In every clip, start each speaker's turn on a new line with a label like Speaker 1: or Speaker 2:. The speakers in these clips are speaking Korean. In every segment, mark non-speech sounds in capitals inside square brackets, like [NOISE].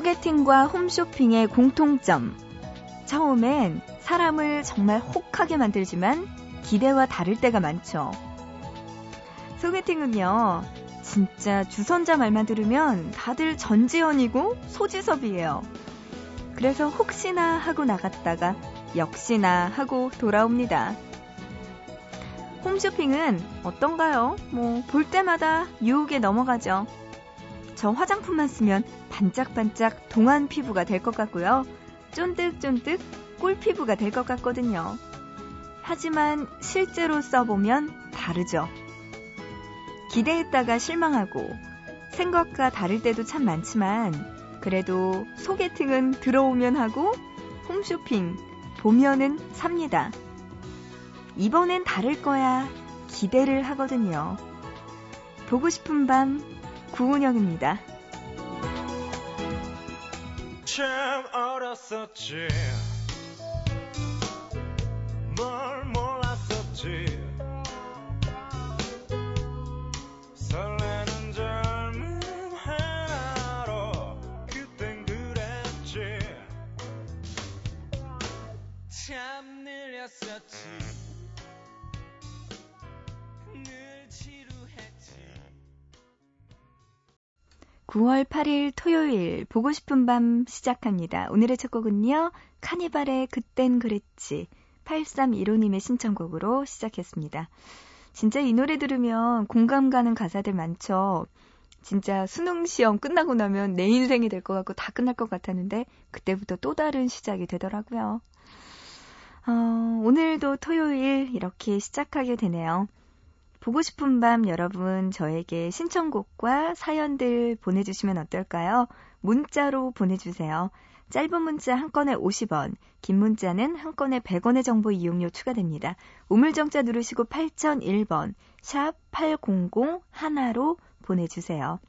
Speaker 1: 소개팅과 홈쇼핑의 공통점. 처음엔 사람을 정말 혹하게 만들지만 기대와 다를 때가 많죠. 소개팅은요, 진짜 주선자 말만 들으면 다들 전지현이고 소지섭이에요. 그래서 혹시나 하고 나갔다가 역시나 하고 돌아옵니다. 홈쇼핑은 어떤가요? 뭐, 볼 때마다 유혹에 넘어가죠. 저 화장품만 쓰면 반짝반짝 동안 피부가 될 것 같고요. 쫀득쫀득 꿀 피부가 될 것 같거든요. 하지만 실제로 써보면 다르죠. 기대했다가 실망하고 생각과 다를 때도 참 많지만 그래도 소개팅은 들어오면 하고 홈쇼핑 보면은 삽니다. 이번엔 다를 거야 기대를 하거든요. 보고 싶은 밤 구은영입니다. 참 어렸었지 9월 8일 토요일 보고 싶은 밤 시작합니다. 오늘의 첫 곡은요. 카니발의 그땐 그랬지 8315님의 신청곡으로 시작했습니다. 진짜 이 노래 들으면 공감 가는 가사들 많죠. 진짜 수능 시험 끝나고 나면 내 인생이 될 것 같고 다 끝날 것 같았는데 그때부터 또 다른 시작이 되더라고요. 어, 오늘도 토요일 이렇게 시작하게 되네요. 보고 싶은 밤 여러분 저에게 신청곡과 사연들 보내주시면 어떨까요? 문자로 보내주세요. 짧은 문자 한 건에 50원, 긴 문자는 한 건에 100원의 정보 이용료 추가됩니다. 우물정자 누르시고 8001번, 샵 8001로 보내주세요.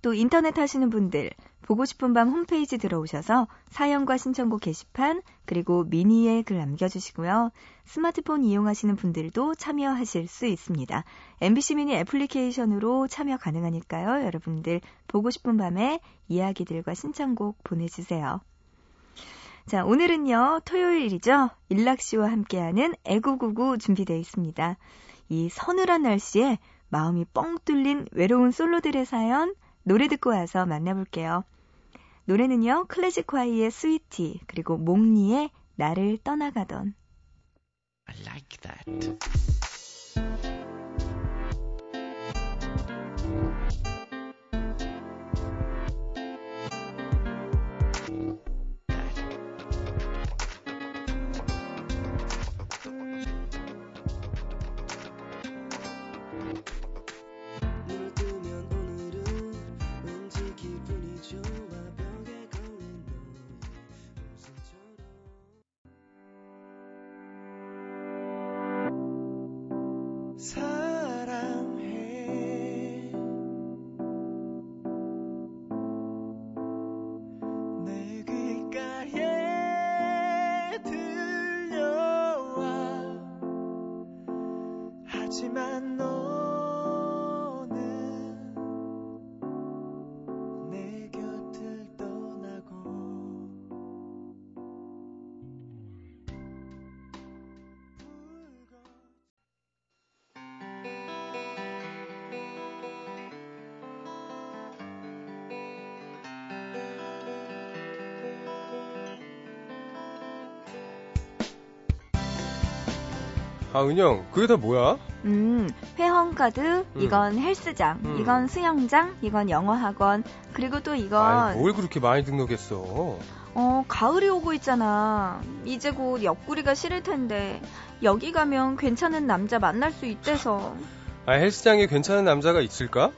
Speaker 1: 또 인터넷 하시는 분들, 보고 싶은 밤 홈페이지 들어오셔서 사연과 신청곡 게시판 그리고 미니에 글 남겨주시고요. 스마트폰 이용하시는 분들도 참여하실 수 있습니다. MBC 미니 애플리케이션으로 참여 가능하니까요. 여러분들 보고 싶은 밤에 이야기들과 신청곡 보내주세요. 자, 오늘은요, 토요일이죠. 일락 씨와 함께하는 애구구구 준비되어 있습니다. 이 서늘한 날씨에 마음이 뻥 뚫린 외로운 솔로들의 사연 노래 듣고 와서 만나볼게요. 노래는요, 클래식 화이의 스위티, 그리고 몽니의 나를 떠나가던. I like that.
Speaker 2: 하지만 너 아, 은영, 그게 다 뭐야?
Speaker 1: 음, 회원카드, 음. 이건 헬스장, 음. 이건 수영장, 이건 영어학원, 그리고 또 이건.
Speaker 2: 아이, 뭘 그렇게 많이 등록했어?
Speaker 1: 어, 가을이 오고 있잖아. 이제 곧 옆구리가 싫을 텐데, 여기 가면 괜찮은 남자 만날 수 있대서.
Speaker 2: 아, 헬스장에 괜찮은 남자가 있을까?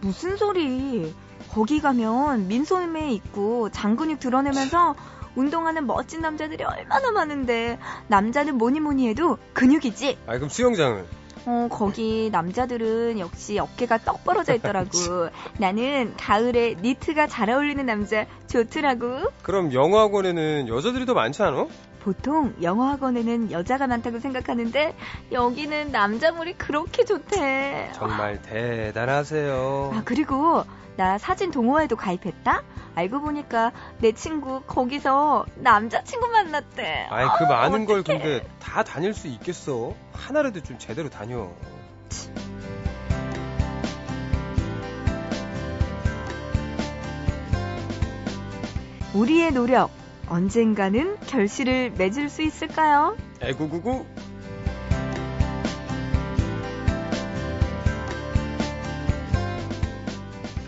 Speaker 1: 무슨 소리. 거기 가면 민소매 입고 장근육 드러내면서 운동하는 멋진 남자들이 얼마나 많은데 남자는 뭐니 뭐니 해도 근육이지.
Speaker 2: 아 그럼 수영장은?
Speaker 1: 어 거기 남자들은 역시 어깨가 떡 벌어져 있더라고. [LAUGHS] 나는 가을에 니트가 잘 어울리는 남자 좋더라고.
Speaker 2: 그럼 영어학원에는 여자들이 더 많지 않아?
Speaker 1: 보통 영어 학원에는 여자가 많다고 생각하는데 여기는 남자물이 그렇게 좋대.
Speaker 2: 정말 대단하세요.
Speaker 1: 아, 그리고 나 사진 동호회도 가입했다? 알고 보니까 내 친구 거기서 남자친구 만났대.
Speaker 2: 아이, 그
Speaker 1: 아,
Speaker 2: 많은 걸
Speaker 1: 어떡해.
Speaker 2: 근데 다 다닐 수 있겠어? 하나라도 좀 제대로 다녀.
Speaker 1: 우리의 노력 언젠가는 결실을 맺을 수 있을까요?
Speaker 2: 에구구구.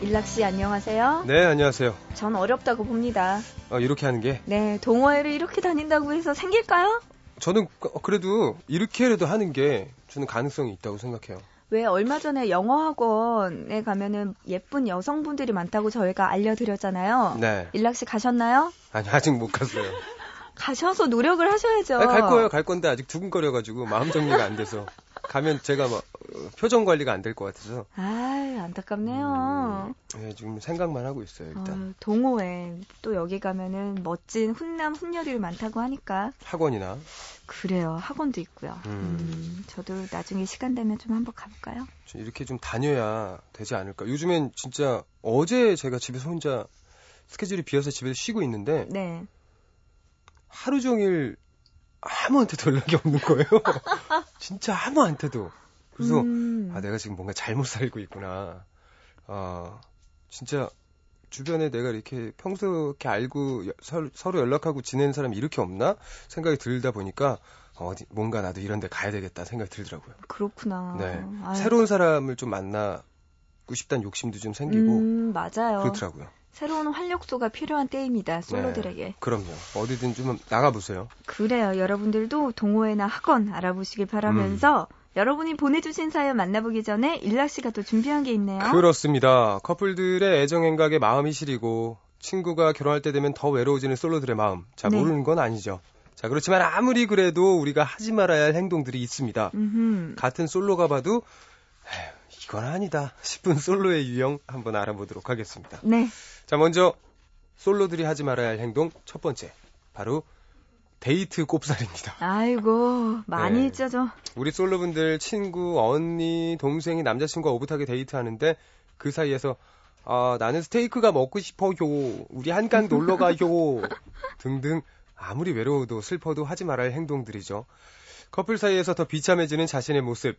Speaker 1: 일락 씨 안녕하세요.
Speaker 2: 네, 안녕하세요.
Speaker 1: 전 어렵다고 봅니다.
Speaker 2: 어, 이렇게 하는 게
Speaker 1: 네, 동호회를 이렇게 다닌다고 해서 생길까요?
Speaker 2: 저는 그- 그래도 이렇게라도 하는 게 저는 가능성이 있다고 생각해요.
Speaker 1: 왜 얼마 전에 영어 학원에 가면은 예쁜 여성분들이 많다고 저희가 알려드렸잖아요.
Speaker 2: 네.
Speaker 1: 일락 씨 가셨나요?
Speaker 2: 아니 아직 못 갔어요. [LAUGHS]
Speaker 1: 가셔서 노력을 하셔야죠.
Speaker 2: 아니, 갈 거예요, 갈 건데 아직 두근거려가지고 마음 정리가 안 돼서 가면 제가 막 어, 표정 관리가 안 될 것 같아서
Speaker 1: 아, 안타깝네요.
Speaker 2: 네, 지금 생각만 하고 있어요 일단
Speaker 1: 어, 동호회 또 여기 가면은 멋진 훈남 훈녀들이 많다고 하니까
Speaker 2: 학원이나
Speaker 1: 그래요 학원도 있고요.
Speaker 2: 음.
Speaker 1: 음, 저도 나중에 시간 되면 좀 한번 가볼까요?
Speaker 2: 좀 이렇게 좀 다녀야 되지 않을까. 요즘엔 진짜 어제 제가 집에서 혼자 스케줄이 비어서 집에서 쉬고 있는데
Speaker 1: 네.
Speaker 2: 하루 종일 아무한테도 연락이 없는 거예요. [LAUGHS] 진짜 아무한테도. 그래서
Speaker 1: 음,
Speaker 2: 아 내가 지금 뭔가 잘못 살고 있구나. 아 진짜 주변에 내가 이렇게 평소 이렇게 알고 여- 서, 서로 연락하고 지내는 사람이 이렇게 없나 생각이 들다 보니까 어디 뭔가 나도 이런 데 가야 되겠다 생각이 들더라고요.
Speaker 1: 그렇구나.
Speaker 2: 네.
Speaker 1: 아유,
Speaker 2: 새로운 사람을 좀 만나고 싶다는 욕심도 좀 생기고
Speaker 1: 음, 맞아요.
Speaker 2: 그렇더라고요.
Speaker 1: 새로운 활력소가 필요한 때입니다. 솔로들에게.
Speaker 2: 네, 그럼요. 어디든 좀 나가보세요.
Speaker 1: 그래요. 여러분들도 동호회나 학원 알아보시길 바라면서
Speaker 2: 음.
Speaker 1: 여러분이 보내주신 사연 만나보기 전에 일락 씨가 또 준비한 게 있네요.
Speaker 2: 그렇습니다. 커플들의 애정 행각에 마음이 시리고 친구가 결혼할 때 되면 더 외로워지는 솔로들의 마음. 자,
Speaker 1: 네.
Speaker 2: 모르는 건 아니죠. 자, 그렇지만 아무리 그래도 우리가 하지 말아야 할 행동들이 있습니다.
Speaker 1: 음흠.
Speaker 2: 같은 솔로가 봐도 에휴, 이건 아니다 싶은 솔로의 유형 한번 알아보도록 하겠습니다.
Speaker 1: 네.
Speaker 2: 자, 먼저 솔로들이 하지 말아야 할 행동 첫 번째. 바로 데이트 꼽살입니다.
Speaker 1: 아이고 많이
Speaker 2: 네.
Speaker 1: 있죠 저.
Speaker 2: 우리 솔로분들 친구, 언니, 동생이 남자친구와 오붓하게 데이트하는데 그 사이에서 아, 나는 스테이크가 먹고 싶어요. 우리 한강 놀러 가요. [LAUGHS] 등등 아무리 외로워도 슬퍼도 하지 말아야 할 행동들이죠. 커플 사이에서 더 비참해지는 자신의 모습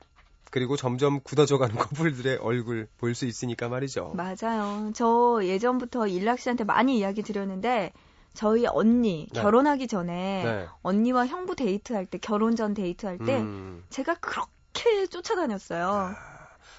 Speaker 2: 그리고 점점 굳어져가는 [LAUGHS] 커플들의 얼굴 볼 수 있으니까 말이죠.
Speaker 1: 맞아요. 저 예전부터 일락 씨한테 많이 이야기 드렸는데 저희 언니
Speaker 2: 네.
Speaker 1: 결혼하기 전에
Speaker 2: 네.
Speaker 1: 언니와 형부 데이트할 때 결혼 전 데이트할 때
Speaker 2: 음.
Speaker 1: 제가 그렇게 쫓아다녔어요.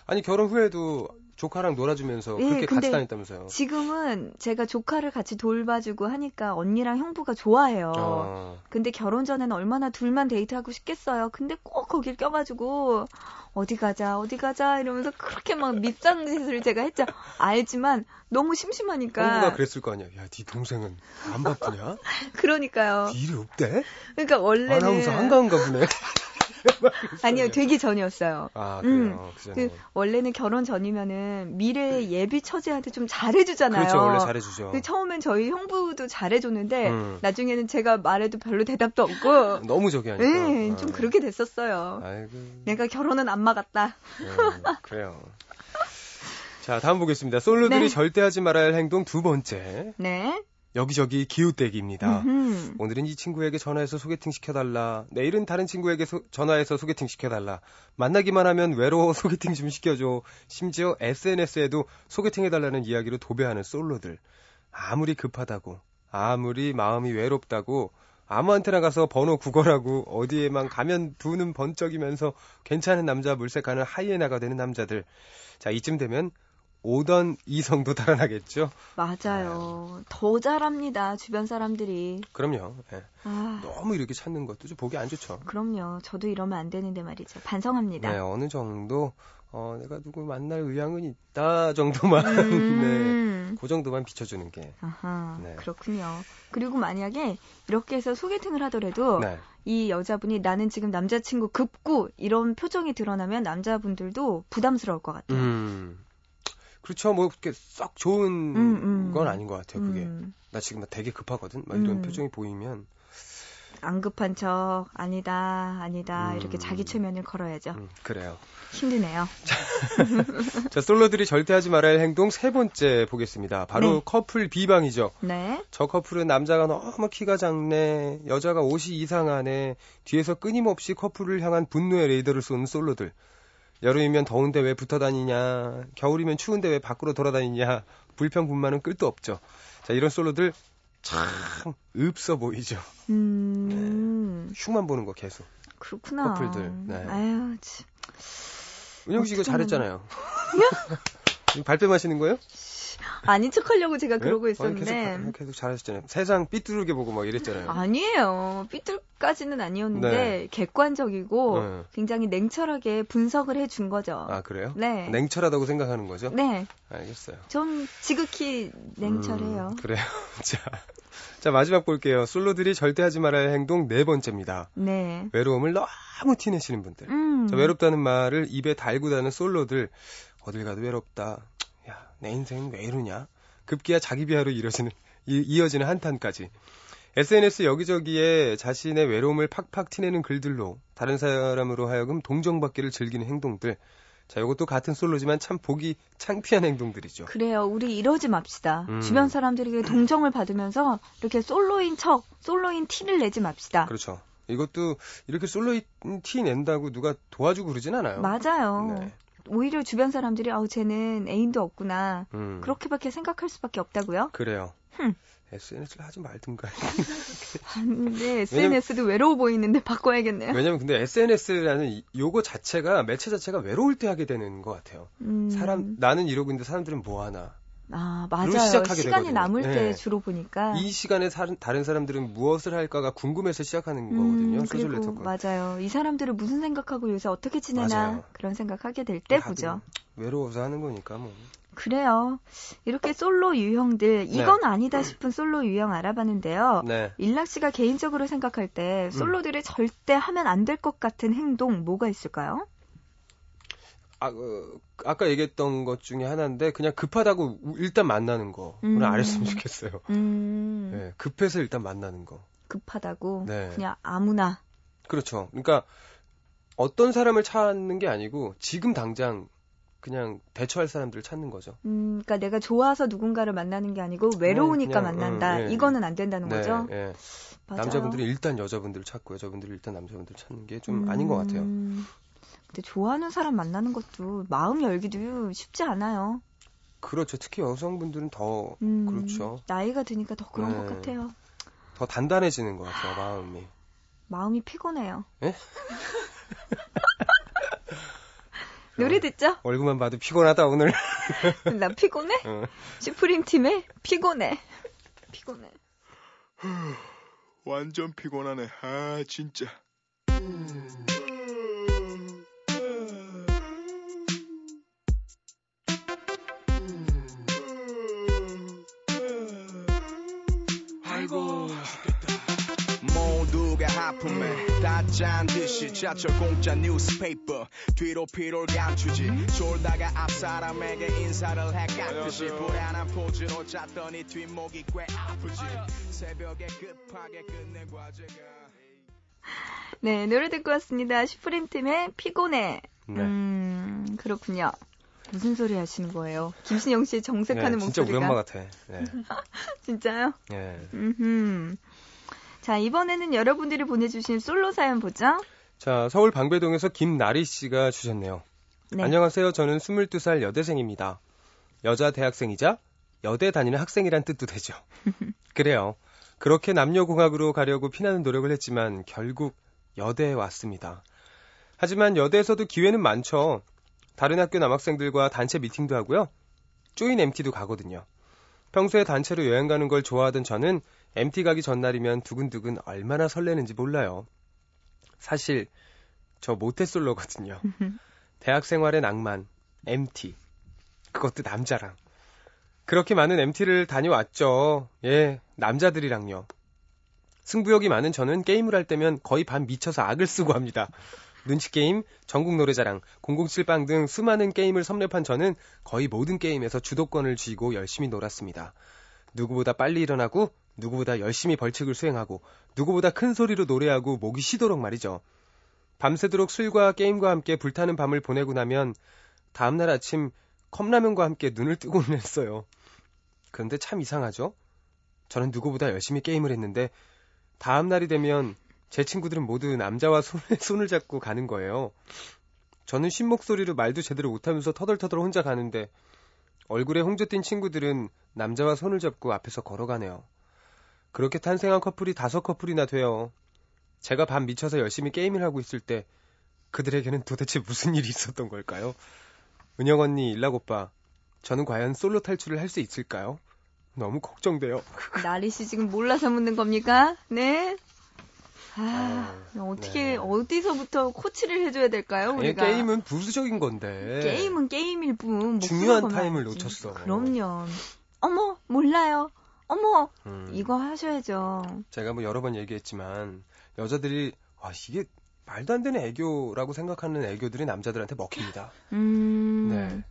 Speaker 2: 아니 결혼 후에도 조카랑 놀아주면서
Speaker 1: 예,
Speaker 2: 그렇게 같이
Speaker 1: 근데
Speaker 2: 다녔다면서요.
Speaker 1: 지금은 제가 조카를 같이 돌봐주고 하니까 언니랑 형부가 좋아해요.
Speaker 2: 어.
Speaker 1: 근데 결혼 전에는 얼마나 둘만 데이트하고 싶겠어요. 근데 꼭 거길 껴가지고 어디 가자 어디 가자 이러면서 그렇게 막 밑장짓을 제가 했죠. 알지만 너무 심심하니까.
Speaker 2: 형부가 그랬을 거 아니야. 야, 네 동생은 안 바쁘냐? [LAUGHS]
Speaker 1: 그러니까요.
Speaker 2: 네 일이 없대?
Speaker 1: 그러니까 원래는
Speaker 2: 아나운서 한가한가 보네. [LAUGHS]
Speaker 1: 아니요 되기 전이었어요.
Speaker 2: 아,
Speaker 1: 음,
Speaker 2: 그래요. 그 전에.
Speaker 1: 그 원래는 결혼 전이면은 미래 예비 처제한테 좀 잘해주잖아요.
Speaker 2: 그렇죠. 원래 잘해주죠.
Speaker 1: 그 처음엔 저희 형부도 잘해줬는데
Speaker 2: 음.
Speaker 1: 나중에는 제가 말해도 별로 대답도 없고 [LAUGHS]
Speaker 2: 너무 저기 하니까.
Speaker 1: 네,
Speaker 2: 아.
Speaker 1: 좀 그렇게 됐었어요.
Speaker 2: 아이고.
Speaker 1: 내가 결혼은 안 막았다.
Speaker 2: 네, [LAUGHS] 그래요. 자, 다음 보겠습니다. 솔로들이
Speaker 1: 네.
Speaker 2: 절대 하지 말아야 할 행동 두 번째.
Speaker 1: 네.
Speaker 2: 여기저기 기웃대기입니다.
Speaker 1: 음흠.
Speaker 2: 오늘은 이 친구에게 전화해서 소개팅 시켜달라. 내일은 다른 친구에게 소- 전화해서 소개팅 시켜달라. 만나기만 하면 외로워 [LAUGHS] 소개팅 좀 시켜줘. 심지어 SNS에도 소개팅 해달라는 이야기로 도배하는 솔로들. 아무리 급하다고, 아무리 마음이 외롭다고, 아무한테나 가서 번호 구걸하고 어디에만 가면 두눈 번쩍이면서 괜찮은 남자 물색하는 하이에나가 되는 남자들. 자, 이쯤 되면 오던 이성도 달아나겠죠?
Speaker 1: 맞아요. 더 잘합니다. 주변 사람들이.
Speaker 2: 그럼요. 예.
Speaker 1: 아,
Speaker 2: 너무 이렇게 찾는 것도 좀 보기 안 좋죠.
Speaker 1: 그럼요. 저도 이러면 안 되는데 말이죠. 반성합니다.
Speaker 2: 네, 어느 정도 어, 내가 누구 만날 의향은 있다 정도만 [LAUGHS] 네,
Speaker 1: 음.
Speaker 2: 그 정도만 비춰주는 게
Speaker 1: 아하,
Speaker 2: 네.
Speaker 1: 그렇군요. 그리고 만약에 이렇게 해서 소개팅을 하더라도
Speaker 2: 네,
Speaker 1: 이 여자분이 나는 지금 남자친구 급고 이런 표정이 드러나면 남자분들도 부담스러울 것 같아요.
Speaker 2: 음, 그렇죠. 뭐 그렇게 썩 좋은
Speaker 1: 음, 음.
Speaker 2: 건 아닌 것 같아요. 그게
Speaker 1: 음,
Speaker 2: 나 지금 나 되게 급하거든. 막 이런
Speaker 1: 음.
Speaker 2: 표정이 보이면
Speaker 1: 안 급한 척 아니다 아니다
Speaker 2: 음.
Speaker 1: 이렇게 자기 최면을 걸어야죠.
Speaker 2: 음, 그래요.
Speaker 1: 힘드네요. [LAUGHS]
Speaker 2: 자, 솔로들이 절대 하지 말아야 할 행동 세 번째 보겠습니다. 바로
Speaker 1: 네.
Speaker 2: 커플 비방이죠.
Speaker 1: 네.
Speaker 2: 저 커플은 남자가 너무 키가 작네, 여자가 옷이 이상하네, 뒤에서 끊임없이 커플을 향한 분노의 레이더를 쏘는 솔로들. 여름이면 더운데 왜 붙어 다니냐, 겨울이면 추운데 왜 밖으로 돌아다니냐, 불평불만은 끝도 없죠. 자, 이런 솔로들 참 읍서 보이죠.
Speaker 1: 음.
Speaker 2: 흉만 보는 거 계속.
Speaker 1: 그렇구나.
Speaker 2: 커플들, 네.
Speaker 1: 아유, 참.
Speaker 2: 은영 씨 이거 잘했잖아요. [LAUGHS] 발뺌하시는 거예요? [LAUGHS]
Speaker 1: 아닌 척하려고 제가
Speaker 2: 네?
Speaker 1: 그러고
Speaker 2: 아니,
Speaker 1: 있었는데
Speaker 2: 계속, 계속 잘하셨잖아요. 세상 삐뚤게 보고 막 이랬잖아요.
Speaker 1: 아니에요. 삐뚤까지는 아니었는데
Speaker 2: 네.
Speaker 1: 객관적이고
Speaker 2: 네.
Speaker 1: 굉장히 냉철하게 분석을 해준 거죠.
Speaker 2: 아, 그래요?
Speaker 1: 네.
Speaker 2: 냉철하다고 생각하는 거죠?
Speaker 1: 네.
Speaker 2: 알겠어요.
Speaker 1: 전 지극히 냉철해요.
Speaker 2: 음, 그래요. [LAUGHS] 자, 자, 마지막 볼게요. 솔로들이 절대 하지 말아야 할 행동 네 번째입니다.
Speaker 1: 네.
Speaker 2: 외로움을 너무 티내시는 분들.
Speaker 1: 음.
Speaker 2: 자, 외롭다는 말을 입에 달고 다는 솔로들. 어딜 가도 외롭다. 야, 내 인생은 왜 이러냐? 급기야 자기 비하로 이뤄지는, 이, 이어지는 한탄까지. SNS 여기저기에 자신의 외로움을 팍팍 티내는 글들로 다른 사람으로 하여금 동정받기를 즐기는 행동들. 자, 이것도 같은 솔로지만 참 보기 창피한 행동들이죠.
Speaker 1: 그래요. 우리 이러지 맙시다.
Speaker 2: 음.
Speaker 1: 주변 사람들에게 동정을 받으면서 이렇게 솔로인 척, 솔로인 티를 내지 맙시다.
Speaker 2: 그렇죠. 이것도 이렇게 솔로 티 낸다고 누가 도와주고 그러진 않아요.
Speaker 1: 맞아요.
Speaker 2: 네.
Speaker 1: 오히려 주변 사람들이 아우 쟤는 애인도 없구나.
Speaker 2: 음,
Speaker 1: 그렇게밖에 생각할 수밖에 없다고요?
Speaker 2: 그래요.
Speaker 1: 흠.
Speaker 2: SNS를 하지 말든가. [LAUGHS]
Speaker 1: 아, 근데 SNS도 외로워 보이는데 바꿔야겠네요.
Speaker 2: 왜냐면 근데 SNS라는 이- 요거 자체가 매체 자체가 외로울 때 하게 되는 것 같아요.
Speaker 1: 음.
Speaker 2: 사람 나는 이러고 있는데 사람들은 뭐 하나.
Speaker 1: 아,
Speaker 2: 로
Speaker 1: 맞아요.
Speaker 2: 시작하게
Speaker 1: 시간이
Speaker 2: 되거든요.
Speaker 1: 남을
Speaker 2: 네.
Speaker 1: 때 주로 보니까.
Speaker 2: 이 시간에 사, 다른 사람들은 무엇을 할까가 궁금해서 시작하는
Speaker 1: 음,
Speaker 2: 거거든요. 소셜 네트워크.
Speaker 1: 맞아요. 이 사람들은 무슨 생각하고 요새 어떻게 지내나
Speaker 2: 맞아요.
Speaker 1: 그런 생각하게 될때
Speaker 2: 다들
Speaker 1: 보죠.
Speaker 2: 외로워서 하는 거니까 뭐.
Speaker 1: 그래요. 이렇게 솔로 유형들 이건 아니다 싶은 솔로 유형 알아봤는데요.
Speaker 2: 네.
Speaker 1: 일락 씨가 개인적으로 생각할
Speaker 2: 음.
Speaker 1: 때 솔로들이 절대 하면 안 될 것 같은 행동 뭐가 있을까요?
Speaker 2: 아, 어, 아까 얘기했던 것 중에 하나인데 그냥 급하다고 우- 일단 만나는 거. 그건 안 했으면
Speaker 1: 음.
Speaker 2: 좋겠어요.
Speaker 1: 음,
Speaker 2: 네, 급해서 일단 만나는 거.
Speaker 1: 급하다고
Speaker 2: 네.
Speaker 1: 그냥 아무나.
Speaker 2: 그렇죠. 그러니까 어떤 사람을 찾는 게 아니고 지금 당장 그냥 대처할 사람들을 찾는 거죠.
Speaker 1: 음, 그러니까 내가 좋아서 누군가를 만나는 게 아니고 외로우니까
Speaker 2: 그냥,
Speaker 1: 만난다.
Speaker 2: 음, 예.
Speaker 1: 이거는 안 된다는 거죠.
Speaker 2: 예. 남자분들이 일단 여자분들을 찾고 여자분들이 일단 남자분들을 찾는 게좀 아닌 것 같아요.
Speaker 1: 음, 근데 좋아하는 사람 만나는 것도 마음 열기도 쉽지 않아요.
Speaker 2: 그렇죠. 특히 여성분들은 더
Speaker 1: 음,
Speaker 2: 그렇죠.
Speaker 1: 나이가 드니까 더 그런
Speaker 2: 네.
Speaker 1: 것 같아요.
Speaker 2: 더 단단해지는 것 같아요. 마음이.
Speaker 1: 마음이 피곤해요.
Speaker 2: 예? [LAUGHS]
Speaker 1: 노래 듣죠?
Speaker 2: 얼굴만 봐도 피곤하다 오늘. [LAUGHS]
Speaker 1: 나 피곤해?
Speaker 2: 어.
Speaker 1: 슈프림 팀에 피곤해. 피곤해. [SIGHS]
Speaker 3: 완전 피곤하네. 아, 진짜. 아 하품에 다 짠 듯이 전철 공짜 newspaper 뒤로 피로를 감추지 졸다가 앞 사람에게 인사를 해 깍듯이 불안한 포즈로 잤더니 뒷목이 꽤 아프지 새벽에 급하게 끝낸 과제가
Speaker 1: 네, 노래 듣고 왔습니다. 슈프림 팀의 피곤해.
Speaker 2: 네.
Speaker 1: 음, 그렇군요. 무슨 소리 하시는 거예요? 김신영 씨의 정색하는
Speaker 2: 네, 진짜 우리
Speaker 1: 목소리가.
Speaker 2: 엄마 같아. 네. [LAUGHS]
Speaker 1: 진짜요?
Speaker 2: 예.
Speaker 1: 음흠. 자, 이번에는 여러분들이 보내주신 솔로 사연 보죠.
Speaker 2: 자, 서울 방배동에서 김나리 씨가 주셨네요.
Speaker 1: 네.
Speaker 2: 안녕하세요. 저는 22살 여대생입니다. 여자 대학생이자 여대 다니는 학생이란 뜻도 되죠. [LAUGHS] 그래요. 그렇게 남녀공학으로 가려고 피나는 노력을 했지만 결국 여대에 왔습니다. 하지만 여대에서도 기회는 많죠. 다른 학교 남학생들과 단체 미팅도 하고요. 조인 MT도 가거든요. 평소에 단체로 여행 가는 걸 좋아하던 저는 MT 가기 전날이면 두근두근 얼마나 설레는지 몰라요. 사실 저 모태솔로거든요. [LAUGHS] 대학 생활의 낭만, MT. 그것도 남자랑. 그렇게 많은 MT를 다녀왔죠. 예, 남자들이랑요. 승부욕이 많은 저는 게임을 할 때면 거의 반 미쳐서 악을 쓰고 합니다. 눈치게임, 전국노래자랑, 007빵 등 수많은 게임을 섭렵한 저는 거의 모든 게임에서 주도권을 쥐고 열심히 놀았습니다. 누구보다 빨리 일어나고 누구보다 열심히 벌칙을 수행하고 누구보다 큰 소리로 노래하고 목이 쉬도록 말이죠. 밤새도록 술과 게임과 함께 불타는 밤을 보내고 나면 다음날 아침 컵라면과 함께 눈을 뜨고는 [LAUGHS] 했어요. 그런데 참 이상하죠? 저는 누구보다 열심히 게임을 했는데 다음날이 되면 제 친구들은 모두 남자와 손에 [LAUGHS] 손을 잡고 가는 거예요. 저는 쉰 목소리로 말도 제대로 못하면서 터덜터덜 혼자 가는데 얼굴에 홍조 띈 친구들은 남자와 손을 잡고 앞에서 걸어가네요. 그렇게 탄생한 커플이 다섯 커플이나 돼요. 제가 반 미쳐서 열심히 게임을 하고 있을 때 그들에게는 도대체 무슨 일이 있었던 걸까요? 은영 언니, 일락 오빠, 저는 과연 솔로 탈출을 할 수 있을까요? 너무 걱정돼요. [LAUGHS]
Speaker 1: 나리 씨 지금 몰라서 묻는 겁니까? 네? 아,
Speaker 2: 아유,
Speaker 1: 어떻게
Speaker 2: 네.
Speaker 1: 어디서부터 코치를 해줘야 될까요? 우리가
Speaker 2: 게임은 부수적인 건데.
Speaker 1: 게임은 게임일 뿐.
Speaker 2: 중요한. 타임을 놓쳤어.
Speaker 1: 그럼요. 어머 몰라요. 어머
Speaker 2: 음,
Speaker 1: 이거 하셔야죠.
Speaker 2: 제가 뭐 여러 번 얘기했지만 여자들이 와 이게 말도 안 되는 애교라고 생각하는 애교들이 남자들한테 먹힙니다.
Speaker 1: 음.
Speaker 2: 네.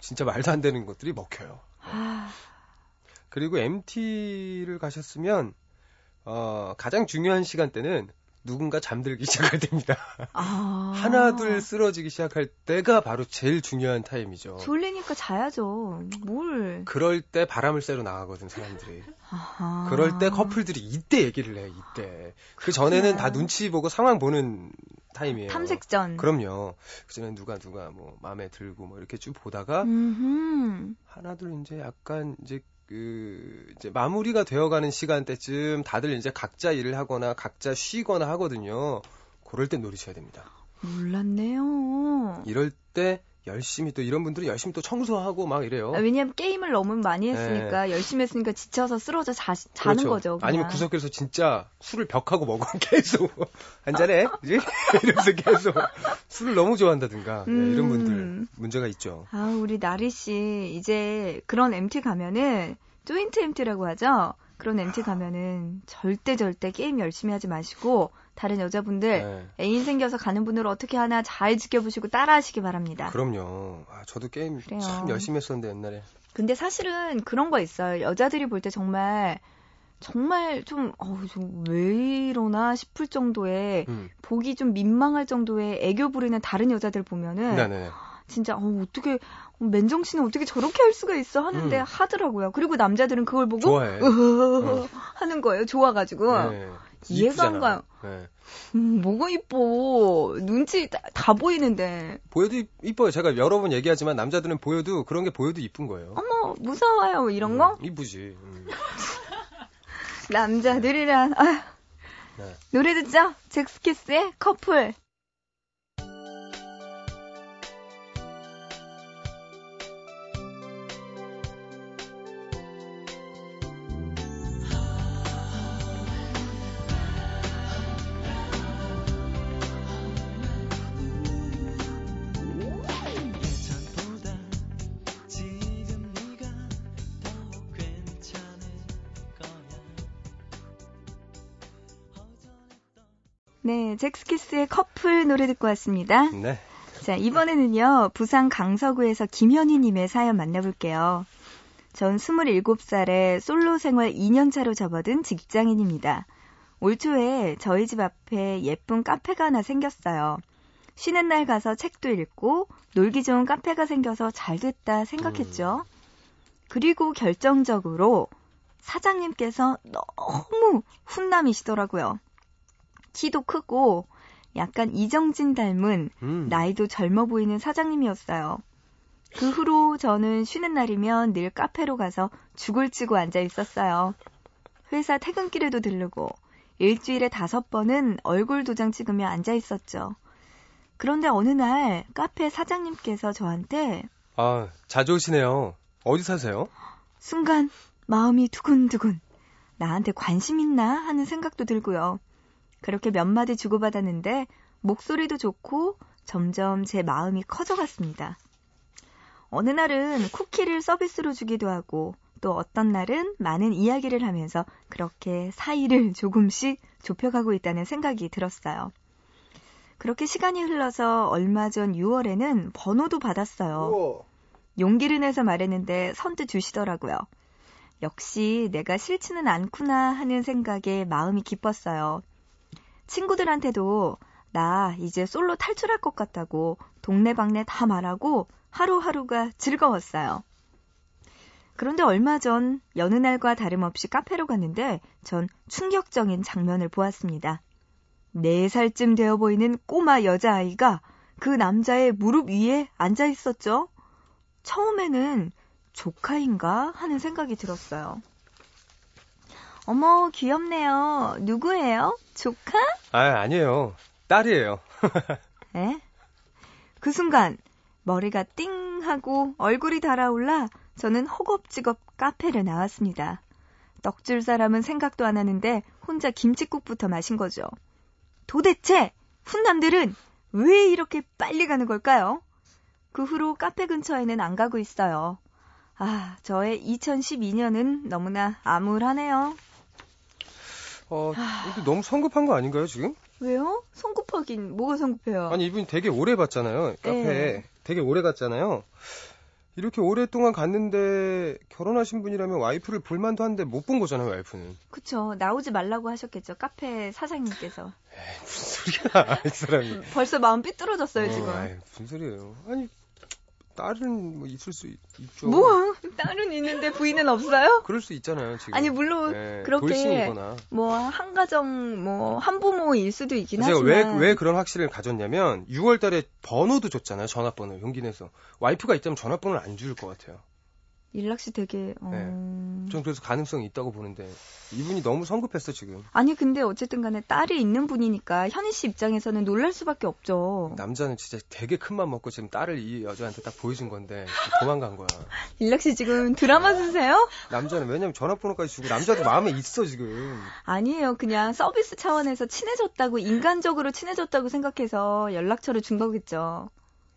Speaker 2: 진짜 말도 안 되는 것들이 먹혀요.
Speaker 1: 아,
Speaker 2: 그리고 MT를 가셨으면 어, 가장 중요한 시간대는 누군가 잠들기 [LAUGHS] 시작할 때입니다.
Speaker 1: 아.
Speaker 2: 하나 둘 쓰러지기 시작할 때가 바로 제일 중요한 타임이죠.
Speaker 1: 졸리니까 자야죠. 뭘.
Speaker 2: 그럴 때 바람을 쐬러 나가거든 사람들이.
Speaker 1: 아하.
Speaker 2: 그럴 때 커플들이 이때 얘기를 해 이때. 그 전에는 다 눈치 보고 상황 보는 타임이에요.
Speaker 1: 탐색전.
Speaker 2: 그럼요. 그 전에 누가 누가 뭐 마음에 들고 뭐 이렇게 쭉 보다가
Speaker 1: 음흠.
Speaker 2: 하나 둘 이제 약간 이제 그 이제 마무리가 되어가는 시간대쯤 다들 이제 각자 일을 하거나 각자 쉬거나 하거든요. 그럴 때 노리셔야 됩니다.
Speaker 1: 몰랐네요.
Speaker 2: 이럴 때 열심히 또 이런 분들은 열심히 또 청소하고 막 이래요.
Speaker 1: 아, 왜냐면 게임을 너무 많이 했으니까 열심히 했으니까 지쳐서 쓰러져 자, 자는
Speaker 2: 네. 그렇죠.
Speaker 1: 거죠. 그냥.
Speaker 2: 아니면 구석에서 진짜 술을 벽하고 먹어 계속 [LAUGHS] 한 잔해 그지? [LAUGHS] 이러면서 계속 술을 너무 좋아한다든가 네, 이런
Speaker 1: 음.
Speaker 2: 분들 문제가 있죠.
Speaker 1: 아, 우리 나리 씨 이제 그런 MT 가면은 조인트 MT라고 하죠. 그런 MT 가면은 절대 절대 게임 열심히 하지 마시고 다른 여자분들
Speaker 2: 네.
Speaker 1: 애인 생겨서 가는 분을 어떻게 하나 잘 지켜보시고 따라하시기 바랍니다.
Speaker 2: 그럼요. 아, 저도 게임
Speaker 1: 그래요.
Speaker 2: 참 열심히 했었는데 옛날에.
Speaker 1: 근데 사실은 그런 거 있어요. 여자들이 볼 때 정말 정말 좀, 어우, 좀왜 이러나 싶을 정도의
Speaker 2: 음.
Speaker 1: 보기 좀 민망할 정도의 애교 부리는 다른 여자들 보면은
Speaker 2: 네네.
Speaker 1: 진짜 어, 어떻게 맨정신에 어떻게 저렇게 할 수가 있어 하는데
Speaker 2: 음.
Speaker 1: 하더라고요. 그리고 남자들은 그걸 보고
Speaker 2: 좋아해.
Speaker 1: 으흐흐흐 [LAUGHS] 하는 거예요. 좋아가지고
Speaker 2: 네.
Speaker 1: 이해가. 안 가요.
Speaker 2: 네.
Speaker 1: 음, 뭐가 이뻐 눈치 다, 다 보이는데
Speaker 2: 보여도 이- 이뻐요. 제가 여러 번 얘기하지만 남자들은 보여도 그런 게 보여도 이쁜 거예요.
Speaker 1: 어머 무서워요 이런 거
Speaker 2: 음, 이쁘지. 음. [LAUGHS]
Speaker 1: 남자들이란 아휴.
Speaker 2: 네.
Speaker 1: 노래 듣죠 잭스키스의 커플
Speaker 4: 네
Speaker 1: 잭스키스의 커플 노래 듣고 왔습니다.
Speaker 2: 네.
Speaker 1: 자, 이번에는요, 부산 강서구에서 김현희님의 사연 만나볼게요. 전 27살에 솔로 생활 2년차로 접어든 직장인입니다. 올 초에 저희 집 앞에 예쁜 카페가 하나 생겼어요. 쉬는 날 가서 책도 읽고 놀기 좋은 카페가 생겨서 잘 됐다 생각했죠. 그리고 결정적으로 사장님께서 너무 훈남이시더라고요. 키도 크고 약간 이정진 닮은
Speaker 2: 음.
Speaker 1: 나이도 젊어 보이는 사장님이었어요. 그 후로 저는 쉬는 날이면 늘 카페로 가서 죽을 치고 앉아 있었어요. 회사 퇴근길에도 들르고 일주일에 다섯 번은 얼굴 도장 찍으며 앉아 있었죠. 그런데 어느 날 카페 사장님께서 저한테
Speaker 2: 아, 자주 오시네요. 어디 사세요?
Speaker 1: 순간 마음이 두근두근 나한테 관심 있나 하는 생각도 들고요. 그렇게 몇 마디 주고받았는데 목소리도 좋고 점점 제 마음이 커져갔습니다. 어느 날은 쿠키를 서비스로 주기도 하고 또 어떤 날은 많은 이야기를 하면서 그렇게 사이를 [LAUGHS] 조금씩 좁혀가고 있다는 생각이 들었어요. 그렇게 시간이 흘러서 얼마 전 6월에는 번호도 받았어요. 용기를 내서 말했는데 선뜻 주시더라고요. 역시 내가 싫지는 않구나 하는 생각에 마음이 기뻤어요. 친구들한테도 나 이제 솔로 탈출할 것 같다고 동네방네 다 말하고 하루하루가 즐거웠어요. 그런데 얼마 전 여느 날과 다름없이 카페로 갔는데 전 충격적인 장면을 보았습니다. 4살쯤 되어 보이는 꼬마 여자아이가 그 남자의 무릎 위에 앉아 있었죠. 처음에는 조카인가 하는 생각이 들었어요. 어머, 귀엽네요. 누구예요? 조카?
Speaker 2: 아, 아니에요. 딸이에요. [LAUGHS]
Speaker 1: 에? 그 순간 머리가 띵 하고 얼굴이 달아올라 저는 허겁지겁 카페를 나왔습니다. 떡줄 사람은 생각도 안 하는데 혼자 김치국부터 마신 거죠. 도대체 훈남들은 왜 이렇게 빨리 가는 걸까요? 그 후로 카페 근처에는 안 가고 있어요. 아, 저의 2012년은 너무나 암울하네요.
Speaker 2: 어, 너무 성급한 거 아닌가요, 지금?
Speaker 1: 왜요? 성급하긴 뭐가 성급해요?
Speaker 2: 아니, 이분이 되게 오래 봤잖아요. 카페에.
Speaker 1: 네.
Speaker 2: 되게 오래 갔잖아요. 이렇게 오랫동안 갔는데 결혼하신 분이라면 와이프를 볼만도 한데 못 본 거잖아요, 와이프는.
Speaker 1: 그쵸. 나오지 말라고 하셨겠죠. 카페 사장님께서.
Speaker 2: 무슨 소리야, 이 사람이.
Speaker 1: 벌써 마음 삐뚤어졌어요, 지금.
Speaker 2: 어, 아이, 무슨 소리예요. 아니, 딸은 뭐 있을 수 있, 죠
Speaker 1: 뭐? 딸은 있는데 부인은 없어요?
Speaker 2: 그럴 수 있잖아요, 지금.
Speaker 1: 아니, 물론
Speaker 2: 네,
Speaker 1: 그렇게. 뭐 한가정 뭐 한부모일 수도 있긴
Speaker 2: 제가
Speaker 1: 하지만
Speaker 2: 왜, 왜 그런 확신을 가졌냐면, 6월 달에 번호도 줬잖아요, 전화번호, 용기 내서. 와이프가 있다면 전화번호를 안 줄 것 같아요.
Speaker 1: 일락 씨 되게 어...
Speaker 2: 네. 전 그래서 가능성이 있다고 보는데, 이분이 너무 성급했어, 지금.
Speaker 1: 아니 근데 어쨌든 간에 딸이 있는 분이니까 현희 씨 입장에서는 놀랄 수밖에 없죠.
Speaker 2: 남자는 진짜 되게 큰 맘 먹고 지금 딸을 이 여자한테 딱 보여준 건데, 도망간 거야. [LAUGHS]
Speaker 1: 일락 씨 지금 드라마 쓰세요?
Speaker 2: 남자는 왜냐면 전화번호까지 주고, 남자도 마음에 있어, 지금.
Speaker 1: 아니에요. 그냥 서비스 차원에서 친해졌다고 인간적으로 친해졌다고 생각해서 연락처를 준 거겠죠.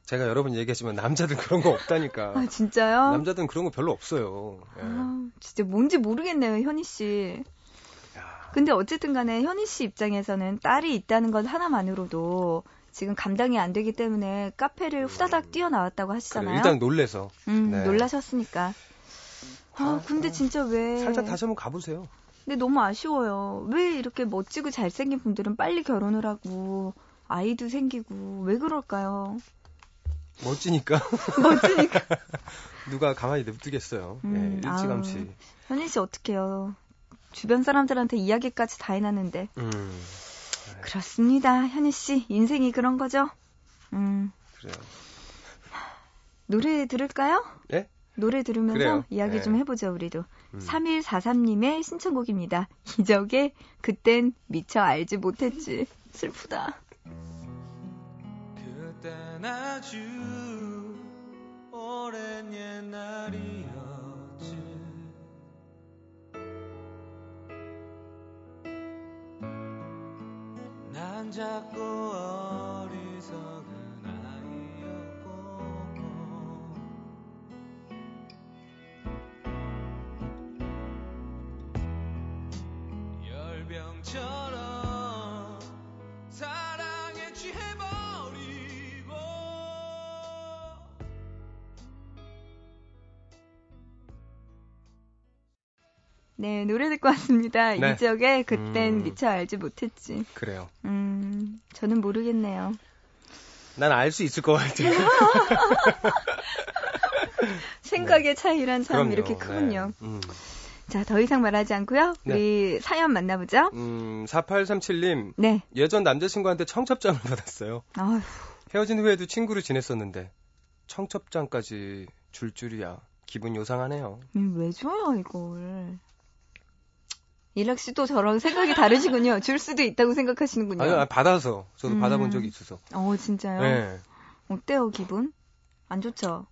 Speaker 2: 제가 여러 번 얘기했지만, 남자들 그런 거 없다니까.
Speaker 1: 아 진짜요?
Speaker 2: 남자들은 그런 거 별로 없어요. 예.
Speaker 1: 아, 진짜 뭔지 모르겠네요, 현희 씨.
Speaker 2: 야,
Speaker 1: 근데 어쨌든 간에 현희 씨 입장에서는 딸이 있다는 것 하나만으로도 지금 감당이 안 되기 때문에 카페를 후다닥 뛰어나왔다고
Speaker 2: 그래,
Speaker 1: 하시잖아요.
Speaker 2: 일단 놀래서.
Speaker 1: 음,
Speaker 2: 네.
Speaker 1: 놀라셨으니까. 아,
Speaker 2: 아,
Speaker 1: 근데 진짜 왜.
Speaker 2: 살짝 다시 한번 가보세요.
Speaker 1: 근데 너무 아쉬워요. 왜 이렇게 멋지고 잘생긴 분들은 빨리 결혼을 하고, 아이도 생기고, 왜 그럴까요?
Speaker 2: 멋지니까. [LAUGHS]
Speaker 1: 멋지니까. [LAUGHS]
Speaker 2: 누가 가만히 냅두겠어요.
Speaker 1: 음,
Speaker 2: 예, 일찌감치.
Speaker 1: 아우. 현희 씨 어떡해요. 주변 사람들한테 이야기까지 다 해놨는데.
Speaker 2: 음,
Speaker 1: 그렇습니다. 현희 씨, 인생이 그런 거죠? 음,
Speaker 2: 그래요. [SIGHS]
Speaker 1: 노래 들을까요?
Speaker 2: 예?
Speaker 1: 노래 들으면서
Speaker 2: 그래요.
Speaker 1: 이야기
Speaker 2: 네.
Speaker 1: 좀 해보죠, 우리도.
Speaker 2: 음.
Speaker 1: 3143님의 신청곡입니다. 이적의 그땐 미처 알지 못했지. 슬프다.
Speaker 4: 그땐 아주 오랜 옛날이었지. 난 작고 어리석
Speaker 1: 네, 노래 듣고 왔습니다.
Speaker 2: 네.
Speaker 1: 이적의 그땐
Speaker 2: 음.
Speaker 1: 미처 알지 못했지.
Speaker 2: 그래요.
Speaker 1: 음, 저는 모르겠네요.
Speaker 2: 난 알 수 있을 것 같아요. [LAUGHS]
Speaker 1: 생각의 차이란 참
Speaker 2: 그럼요.
Speaker 1: 이렇게 크군요.
Speaker 2: 네. 음.
Speaker 1: 자, 더 이상 말하지 않고요.
Speaker 2: 네.
Speaker 1: 우리 사연 만나보죠.
Speaker 2: 음, 4837님.
Speaker 1: 네.
Speaker 2: 예전 남자친구한테 청첩장을 [LAUGHS] 받았어요.
Speaker 1: 아휴,
Speaker 2: 헤어진 후에도 친구로 지냈었는데 청첩장까지 줄 줄이야. 기분 요상하네요.
Speaker 1: 음, 왜 줘요, 이걸. 일락 씨도 저랑 생각이 다르시군요. [LAUGHS] 줄 수도 있다고 생각하시는군요.
Speaker 2: 아니, 아니, 받아서 저도
Speaker 1: 음.
Speaker 2: 받아본 적이 있어서.
Speaker 1: 어, 진짜요?
Speaker 2: 네.
Speaker 1: 어때요, 기분? 안 좋죠?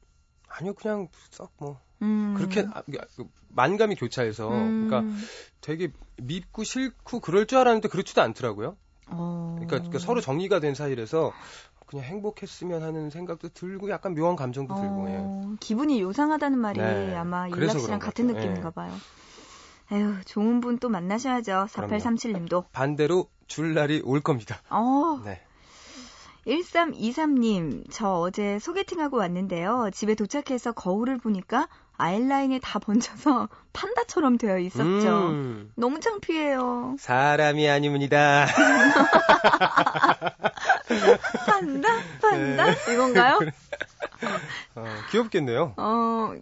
Speaker 2: 아니요, 그냥 썩 뭐.
Speaker 1: 음.
Speaker 2: 그렇게 아, 그 만감이 교차해서
Speaker 1: 음.
Speaker 2: 그러니까 되게 밉고 싫고 그럴 줄 알았는데 그렇지도 않더라고요.
Speaker 1: 어.
Speaker 2: 그러니까, 그러니까 서로 정리가 된 사이라서 그냥 행복했으면 하는 생각도 들고 약간 묘한 감정도 들고. 예.
Speaker 1: 어, 기분이 요상하다는 말이
Speaker 2: 네,
Speaker 1: 아마 일락 씨랑 같은. 느낌인가
Speaker 2: 예.
Speaker 1: 봐요. 에휴, 좋은 분 또 만나셔야죠. 4837님도.
Speaker 2: 반대로 줄 날이 올 겁니다.
Speaker 1: 어,
Speaker 2: 네.
Speaker 1: 1323님, 저 어제 소개팅하고 왔는데요. 집에 도착해서 거울을 보니까 아이라인이 다 번져서 [LAUGHS] 판다처럼 되어 있었죠.
Speaker 2: 음,
Speaker 1: 너무 창피해요.
Speaker 2: 사람이 아니문이다. [LAUGHS]
Speaker 1: 판다? 판다?
Speaker 2: 네.
Speaker 1: 이건가요?
Speaker 2: 어, 귀엽겠네요.
Speaker 1: 어,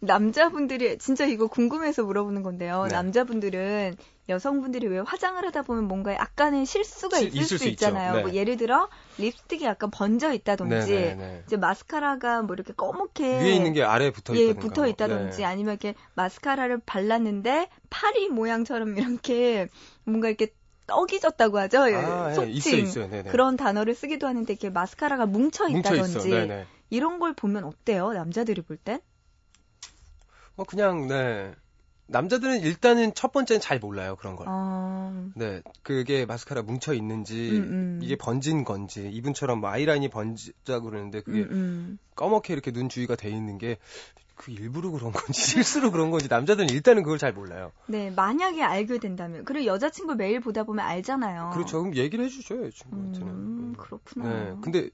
Speaker 1: 남자분들이, 진짜 이거 궁금해서 물어보는 건데요.
Speaker 2: 네.
Speaker 1: 남자분들은 여성분들이 왜 화장을 하다 보면 뭔가 약간의 실수가
Speaker 2: 실-
Speaker 1: 있을,
Speaker 2: 있을
Speaker 1: 수. 있잖아요.
Speaker 2: 네.
Speaker 1: 뭐 예를 들어, 립스틱이 약간 번져 있다든지,
Speaker 2: 네, 네, 네.
Speaker 1: 이제 마스카라가 뭐 이렇게 꺼멓게
Speaker 2: 위에 있는 게 아래에 붙어
Speaker 1: 예,
Speaker 2: 있다든가.
Speaker 1: 붙어 있다든지
Speaker 2: 네.
Speaker 1: 아니면 이렇게 마스카라를 발랐는데 파리 모양처럼 이렇게 뭔가 이렇게 떡이 졌다고 하죠. 예,
Speaker 2: 아, 예,
Speaker 1: 속칭.
Speaker 2: 있어요, 있어요. 네네.
Speaker 1: 그런 단어를 쓰기도 하는데 이렇게 마스카라가 뭉쳐
Speaker 2: 있어.
Speaker 1: 있다든지. 이런 걸 보면 어때요? 남자들이 볼 땐?
Speaker 2: 어, 그냥, 네. 남자들은 일단은 첫 번째는 잘 몰라요, 그런 걸.
Speaker 1: 어,
Speaker 2: 네. 그게 마스카라 뭉쳐 있는지,
Speaker 1: 음, 음.
Speaker 2: 이게 번진 건지, 이분처럼 뭐 아이라인이 번지자 그러는데 그게
Speaker 1: 음, 음.
Speaker 2: 꺼멓게 이렇게 눈 주위가 돼 있는 게, 그 일부러 그런 건지, 실수로 그런 건지, 남자들은 일단은 그걸 잘 몰라요.
Speaker 1: 네, 만약에 알게 된다면. 그리고 여자친구 매일 보다 보면 알잖아요.
Speaker 2: 그렇죠. 그럼 얘기를 해주죠, 여자친구한테는.
Speaker 1: 어. 음,
Speaker 2: 음.
Speaker 1: 그렇구나.
Speaker 2: 네. 근데,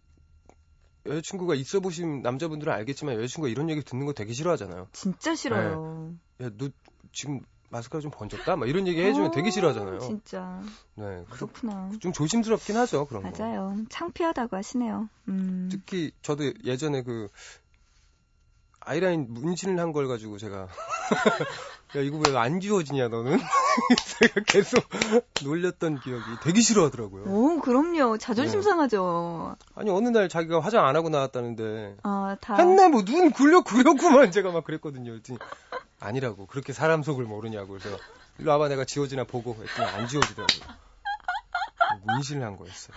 Speaker 2: 여자친구가 있어 보신 남자분들은 알겠지만 여자친구가 이런 얘기 듣는 거 되게 싫어하잖아요.
Speaker 1: 진짜 싫어요.
Speaker 2: 야, 너 지금 마스카라 좀 번졌다? 막 이런 얘기 해주면 되게 싫어하잖아요.
Speaker 1: 어, 진짜.
Speaker 2: 네.
Speaker 1: 그렇구나.
Speaker 2: 좀 조심스럽긴 하죠, 그런 거.
Speaker 1: 맞아요. 창피하다고 하시네요. 음.
Speaker 2: 특히 저도 예전에 그 아이라인 문신을 한 걸 가지고 제가 [LAUGHS] 야 이거 왜 안 지워지냐 너는 [LAUGHS] 제가 계속 놀렸던 기억이 되게 싫어하더라고요.
Speaker 1: 오, 그럼요. 자존심
Speaker 2: 네.
Speaker 1: 상하죠.
Speaker 2: 아니 어느 날 자기가 화장 안 하고 나왔다는데
Speaker 1: 아, 다.
Speaker 2: 한나 뭐 눈 굴려 그렸구만 제가 막 그랬거든요. 그랬더니 아니라고 그렇게 사람 속을 모르냐고 그래서 일로 와봐 내가 지워지나 보고 했더니 안 지워지더라고요. 문신을 한 거였어요.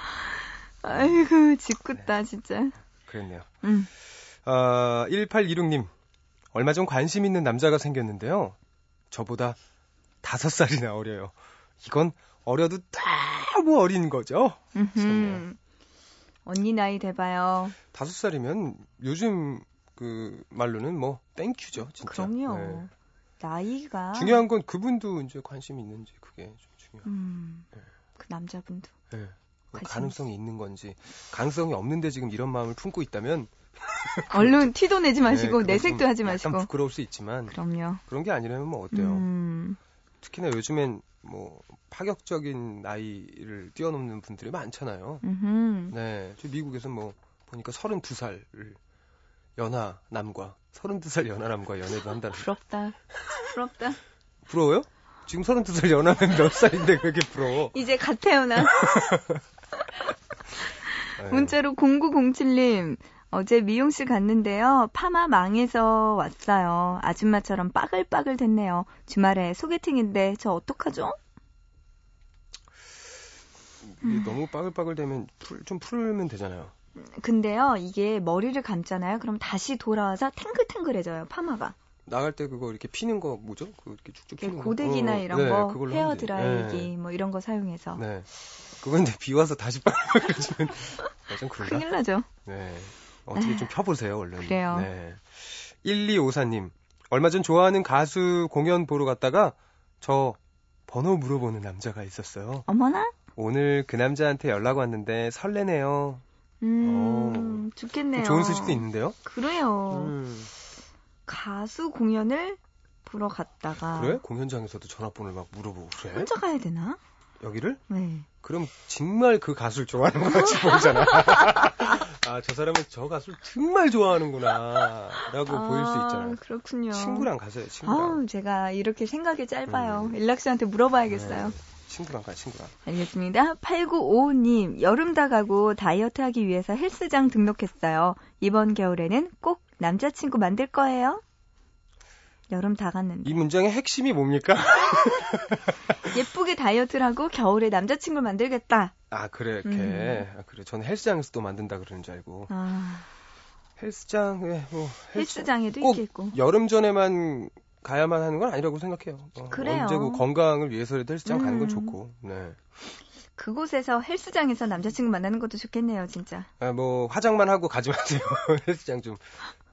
Speaker 1: 아이고, 짓궂다, 진짜.
Speaker 2: 그랬네요.
Speaker 1: 음.
Speaker 2: 아, 1826님. 얼마 전 관심 있는 남자가 생겼는데요. 저보다 다섯 살이나 어려요. 이건 어려도 너무 어린 거죠?
Speaker 1: 음흠. 언니 나이 돼봐요.
Speaker 2: 다섯 살이면 요즘 그 말로는 뭐 thank you죠, 진짜.
Speaker 1: 그럼요.
Speaker 2: 네.
Speaker 1: 나이가.
Speaker 2: 중요한 건 그분도 이제 관심이 있는지 그게 좀 중요해요.
Speaker 1: 음.
Speaker 2: 네.
Speaker 1: 그 남자분도.
Speaker 2: 네. 뭐
Speaker 1: 관심
Speaker 2: 가능성이 있는 건지 가능성이 없는데 지금 이런 마음을 품고 있다면 [LAUGHS]
Speaker 1: 얼른 티도 내지 마시고,
Speaker 2: 네,
Speaker 1: 내색도
Speaker 2: 좀
Speaker 1: 하지
Speaker 2: 약간
Speaker 1: 마시고.
Speaker 2: 부끄러울 수 있지만
Speaker 1: 그럼요.
Speaker 2: 그런 게 아니라면 뭐 어때요?
Speaker 1: 음.
Speaker 2: 특히나 요즘엔 뭐 파격적인 나이를 뛰어넘는 분들이 많잖아요.
Speaker 1: 음흠.
Speaker 2: 네, 저 미국에서 뭐 보니까 32살을 연하 남과 32살 연하 남과 연애도 한다는.
Speaker 1: 부럽다. 부럽다.
Speaker 2: 부러워요? 지금 32살 연하면 몇 살인데 그렇게 부러워?
Speaker 1: 이제 갓 태어난.
Speaker 2: 네. [LAUGHS]
Speaker 1: 문자로 0907님. 어제 미용실 갔는데요. 파마 망해서 왔어요. 아줌마처럼 빠글빠글 됐네요. 주말에 소개팅인데 저 어떡하죠?
Speaker 2: 너무 빠글빠글 되면 풀, 좀 풀면 되잖아요.
Speaker 1: 근데요, 이게 머리를 감잖아요. 그럼 다시 돌아와서 탱글탱글해져요, 파마가.
Speaker 2: 나갈 때 그거 이렇게 피는 거 뭐죠? 그 이렇게 쭉쭉 피는 거.
Speaker 1: 고데기나
Speaker 2: 어,
Speaker 1: 이런
Speaker 2: 네,
Speaker 1: 거, 헤어. 드라이기
Speaker 2: 네.
Speaker 1: 뭐 이런 거 사용해서.
Speaker 2: 네. 그건 근데 비 와서 다시 빨개지면 [LAUGHS] 아, 좀 그런가?
Speaker 1: 큰일 나죠.
Speaker 2: 네. 어떻게 좀 펴보세요, 얼른.
Speaker 1: 그래요.
Speaker 2: 네. 1254님. 얼마 전 좋아하는 가수 공연 보러 갔다가 저 번호 물어보는 남자가 있었어요.
Speaker 1: 어머나?
Speaker 2: 오늘 그 남자한테 연락 왔는데 설레네요.
Speaker 1: 음, 좋겠네요.
Speaker 2: 좋은 소식도 있는데요.
Speaker 1: 그래요.
Speaker 2: 음.
Speaker 1: 가수 공연을 보러 갔다가.
Speaker 2: 그래? 공연장에서도 전화번호를 막 물어보고 그래?
Speaker 1: 혼자 가야 되나?
Speaker 2: 여기를?
Speaker 1: 네.
Speaker 2: 그럼 정말 그 가수를 좋아하는 것 같이 보이잖아. [LAUGHS] 아, 저 사람은 저 가수를 정말 좋아하는구나. 라고 보일 수 있잖아요.
Speaker 1: 그렇군요.
Speaker 2: 친구랑 가세요, 친구랑.
Speaker 1: 아우, 제가 이렇게 생각이 짧아요.
Speaker 2: 음.
Speaker 1: 일락 씨한테 물어봐야겠어요.
Speaker 2: 네. 친구랑 가, 친구랑.
Speaker 1: 알겠습니다. 8955님, 여름 다 가고 다이어트 하기 위해서 헬스장 등록했어요. 이번 겨울에는 꼭 남자친구 만들 거예요. 여름 다 갔는데.
Speaker 2: 이 문장의 핵심이 뭡니까? [LAUGHS]
Speaker 1: 예쁘게 다이어트를 하고 겨울에 남자친구를 만들겠다.
Speaker 2: 아, 그래, 이렇게.
Speaker 1: 음.
Speaker 2: 아, 그래. 저는 헬스장에서 또 만든다 그러는 줄 알고.
Speaker 1: 아,
Speaker 2: 헬스장에, 뭐, 헬스,
Speaker 1: 헬스 장에도
Speaker 2: 꼭
Speaker 1: 있겠고.
Speaker 2: 여름 전에만 가야만 하는 건 아니라고 생각해요. 어,
Speaker 1: 그래요.
Speaker 2: 언제고 건강을 위해서라도 헬스장 가는 건
Speaker 1: 음.
Speaker 2: 좋고. 네.
Speaker 1: 그곳에서 헬스장에서 남자친구 만나는 것도 좋겠네요, 진짜.
Speaker 2: 아, 뭐, 화장만 하고 가지 마세요. [LAUGHS] 헬스장 좀.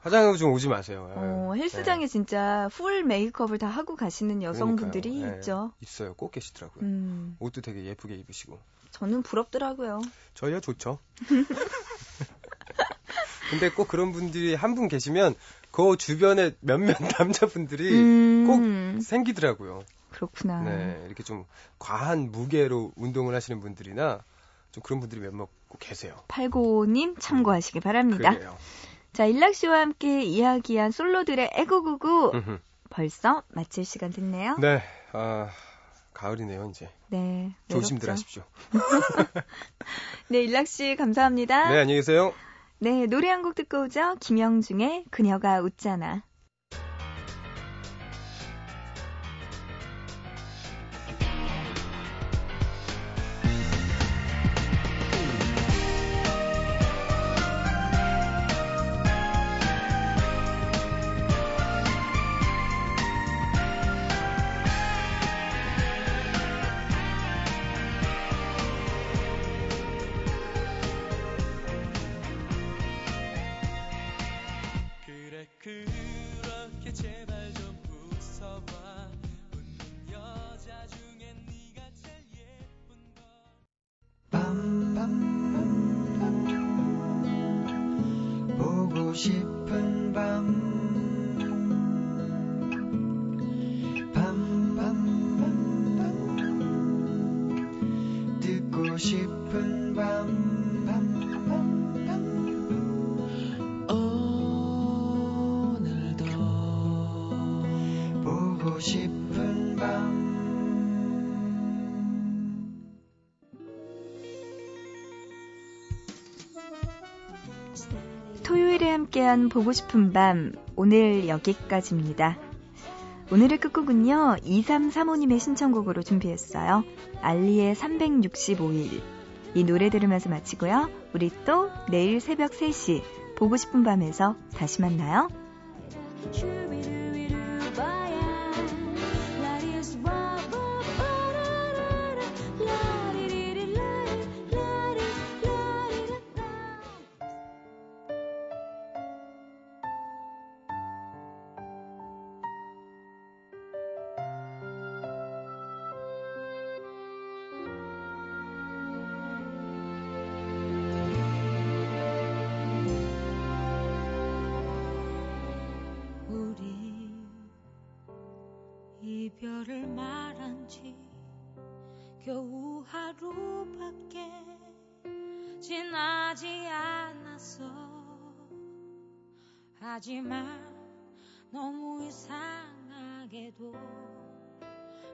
Speaker 2: 화장하고 좀 오지 마세요.
Speaker 1: 어,
Speaker 2: 네.
Speaker 1: 헬스장에 진짜 풀 메이크업을 다 하고 가시는 여성분들이.
Speaker 2: 네.
Speaker 1: 있죠.
Speaker 2: 있어요. 꼭 계시더라고요.
Speaker 1: 음,
Speaker 2: 옷도 되게 예쁘게 입으시고.
Speaker 1: 저는 부럽더라고요.
Speaker 2: 저희야 좋죠. [LAUGHS] 근데 꼭 그런 분들이 한 분 계시면 그 주변에 몇몇 [LAUGHS] 남자분들이
Speaker 1: 음,
Speaker 2: 꼭 생기더라고요.
Speaker 1: 그렇구나.
Speaker 2: 네, 이렇게 좀 과한 무게로 운동을 하시는 분들이나 좀 그런 분들이 몇몇 꼭 계세요.
Speaker 1: 895님 참고하시기 바랍니다.
Speaker 2: 그래요.
Speaker 1: 자, 일락 씨와 함께 이야기한 솔로들의 애구구구
Speaker 2: 음흠.
Speaker 1: 벌써 마칠 시간 됐네요.
Speaker 2: 네, 아, 가을이네요, 이제.
Speaker 1: 네.
Speaker 2: 조심들
Speaker 1: 외롭죠?
Speaker 2: 하십시오. [LAUGHS]
Speaker 1: 네, 일락 씨 감사합니다.
Speaker 2: 네, 안녕히 계세요.
Speaker 1: 네, 노래 한 곡 듣고 오죠. 김영중의 그녀가 웃잖아.
Speaker 5: 싶은 밤
Speaker 1: 함께한 보고 싶은 밤, 오늘 여기까지입니다. 오늘의 끝곡은요, 2335님의 신청곡으로 준비했어요. 알리의 365일. 이 노래 들으면서 마치고요. 우리 또 내일 새벽 3시 보고 싶은 밤에서 다시 만나요.
Speaker 6: 지나지 않았어. 하지만 너무 이상하게도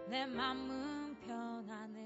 Speaker 6: 내 맘은 편하네